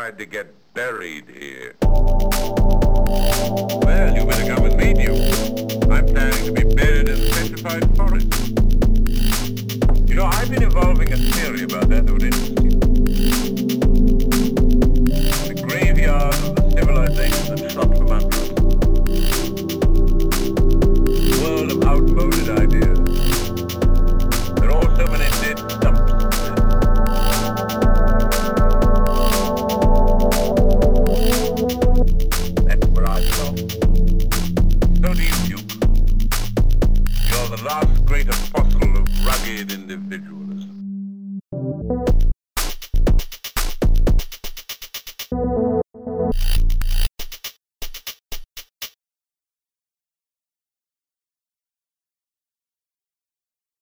tried to get buried here. Well, you better come with me, you. I'm planning to be buried in petrified forest. the last great apostle of rugged individuals.